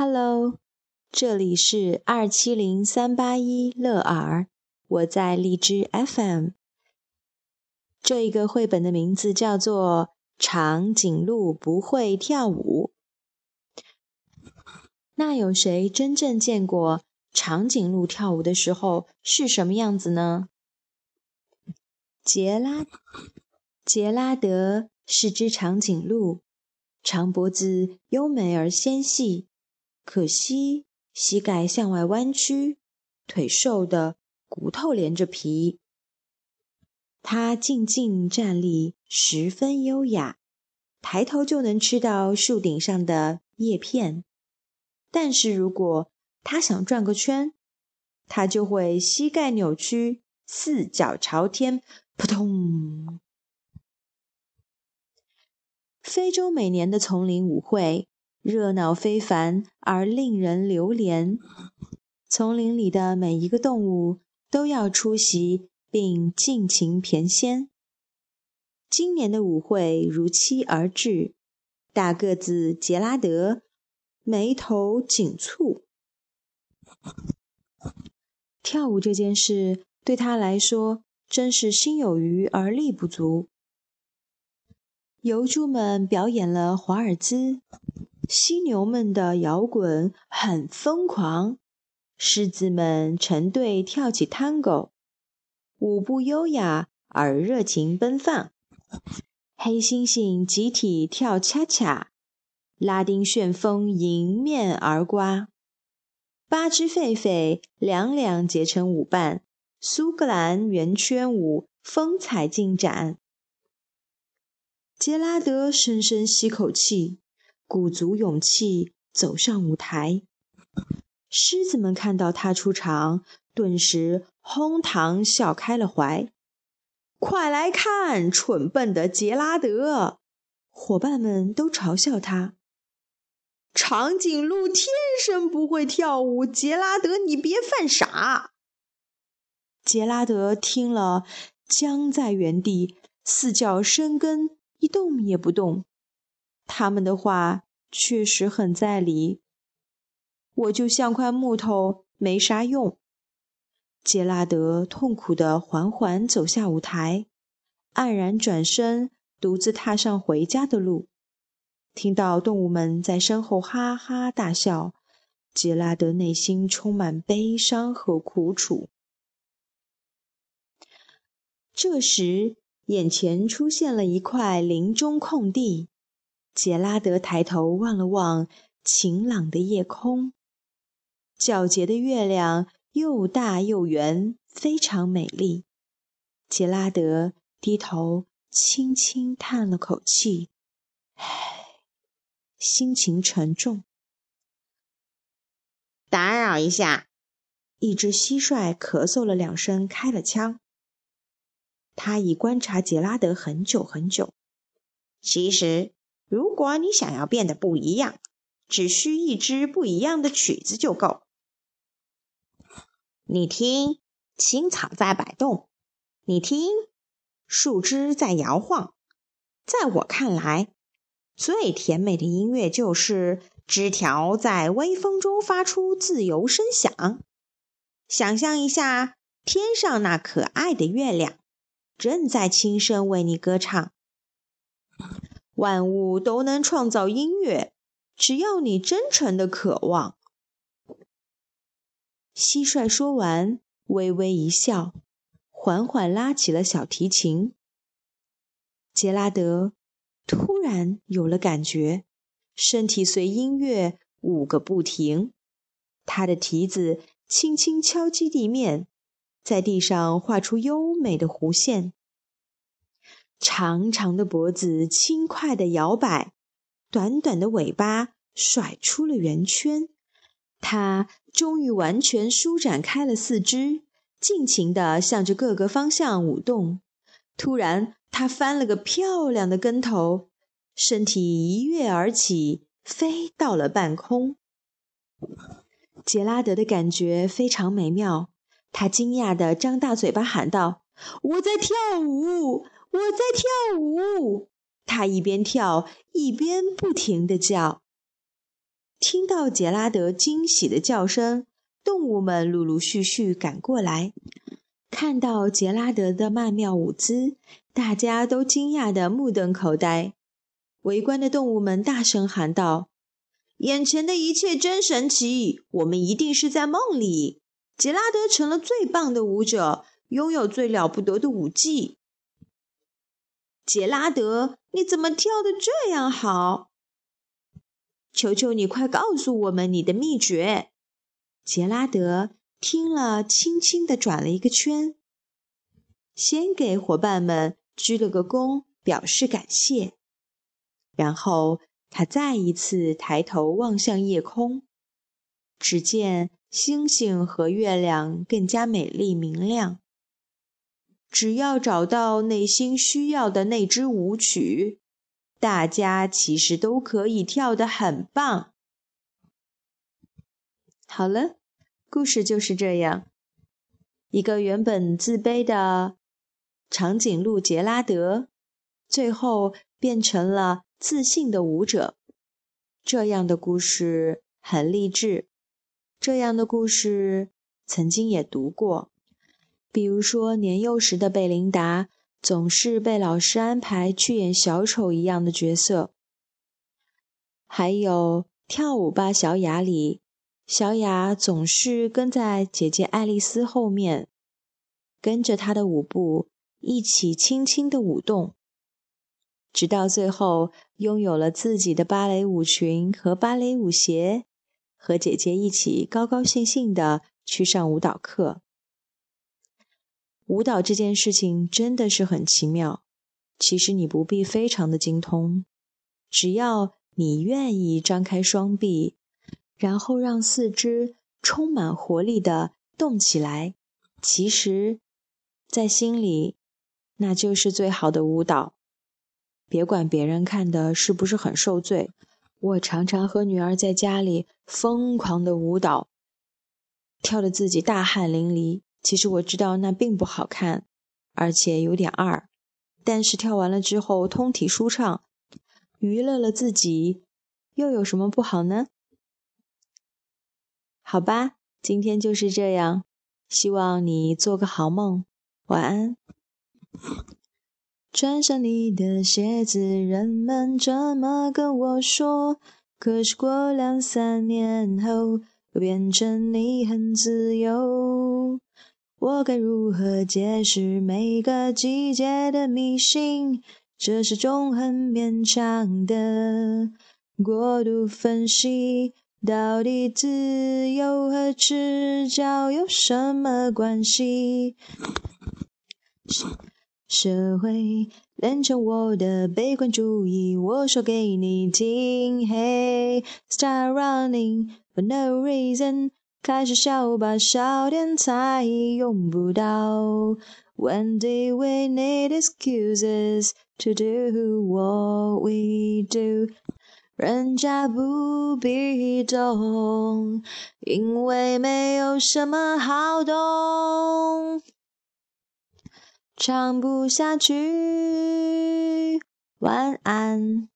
Hello，这里是二七零三八一乐尔，我在荔枝 FM。这一个绘本的名字叫做《长颈鹿不会跳舞》。那有谁真正见过长颈鹿跳舞的时候是什么样子呢？杰拉杰拉德是只长颈鹿，长脖子优美而纤细。可惜膝盖向外弯曲，腿瘦的骨头连着皮。他静静站立，十分优雅，抬头就能吃到树顶上的叶片。但是如果他想转个圈，他就会膝盖扭曲，四脚朝天，扑通！非洲每年的丛林舞会。热闹非凡而令人流连，丛林里的每一个动物都要出席并尽情翩跹。今年的舞会如期而至，大个子杰拉德眉头紧蹙。跳舞这件事对他来说真是心有余而力不足。游猪们表演了华尔兹。犀牛们的摇滚很疯狂，狮子们成对跳起探戈，舞步优雅而热情奔放。黑猩猩集体跳恰恰，拉丁旋风迎面而刮。八只狒狒两两结成舞伴，苏格兰圆圈舞风采尽展。杰拉德深深吸口气。鼓足勇气走上舞台，狮子们看到他出场，顿时哄堂笑开了怀。快来看，蠢笨的杰拉德！伙伴们都嘲笑他。长颈鹿天生不会跳舞，杰拉德，你别犯傻！杰拉德听了，僵在原地，四脚生根，一动也不动。他们的话确实很在理，我就像块木头，没啥用。杰拉德痛苦地缓缓走下舞台，黯然转身，独自踏上回家的路。听到动物们在身后哈哈大笑，杰拉德内心充满悲伤和苦楚。这时，眼前出现了一块林中空地。杰拉德抬头望了望晴朗的夜空，皎洁的月亮又大又圆，非常美丽。杰拉德低头轻轻叹了口气，唉，心情沉重。打扰一下，一只蟋蟀咳嗽了两声，开了枪。他已观察杰拉德很久很久，其实。如果你想要变得不一样，只需一支不一样的曲子就够。你听，青草在摆动；你听，树枝在摇晃。在我看来，最甜美的音乐就是枝条在微风中发出自由声响。想象一下，天上那可爱的月亮，正在轻声为你歌唱。万物都能创造音乐，只要你真诚的渴望。蟋蟀说完，微微一笑，缓缓拉起了小提琴。杰拉德突然有了感觉，身体随音乐舞个不停。他的蹄子轻轻敲击地面，在地上画出优美的弧线。长长的脖子轻快地摇摆，短短的尾巴甩出了圆圈。它终于完全舒展开了四肢，尽情地向着各个方向舞动。突然，它翻了个漂亮的跟头，身体一跃而起，飞到了半空。杰拉德的感觉非常美妙，他惊讶地张大嘴巴喊道：“我在跳舞！”我在跳舞，他一边跳一边不停地叫。听到杰拉德惊喜的叫声，动物们陆陆续续赶过来。看到杰拉德的曼妙舞姿，大家都惊讶得目瞪口呆。围观的动物们大声喊道：“眼前的一切真神奇！我们一定是在梦里。杰拉德成了最棒的舞者，拥有最了不得的舞技。杰拉德，你怎么跳得这样好？求求你，快告诉我们你的秘诀！”杰拉德。听了，轻轻地转了一个圈，先给伙伴们鞠了个躬，表示感谢。然后他再一次抬头望向夜空，只见星星和月亮更加美丽明亮。只要找到内心需要的那支舞曲，大家其实都可以跳得很棒。好了。故事就是这样：一个原本自卑的长颈鹿杰拉德，最后变成了自信的舞者。这样的故事很励志。这样的故事曾经也读过，比如说年幼时的贝琳达总是被老师安排去演小丑一样的角色，还有《跳舞吧，小雅》里。小雅总是跟在姐姐爱丽丝后面，跟着她的舞步一起轻轻的舞动，直到最后拥有了自己的芭蕾舞裙和芭蕾舞鞋，和姐姐一起高高兴兴的去上舞蹈课。舞蹈这件事情真的是很奇妙，其实你不必非常的精通，只要你愿意张开双臂。然后让四肢充满活力的动起来，其实，在心里，那就是最好的舞蹈。别管别人看的是不是很受罪，我常常和女儿在家里疯狂的舞蹈，跳得自己大汗淋漓。其实我知道那并不好看，而且有点二，但是跳完了之后通体舒畅，娱乐了自己，又有什么不好呢？好吧，今天就是这样。希望你做个好梦，晚安。穿上你的鞋子，人们这么跟我说。可是过两三年后，又变成你很自由。我该如何解释每个季节的迷信？这是种很勉强的过度分析。到底自由和赤脚有什么关系？社会练成我的悲观主义，我说给你听。Hey, start running for no reason，开始笑吧，少点才用不到。One day we need excuses to do what we do。人家不必懂，因为没有什么好懂。唱不下去，晚安。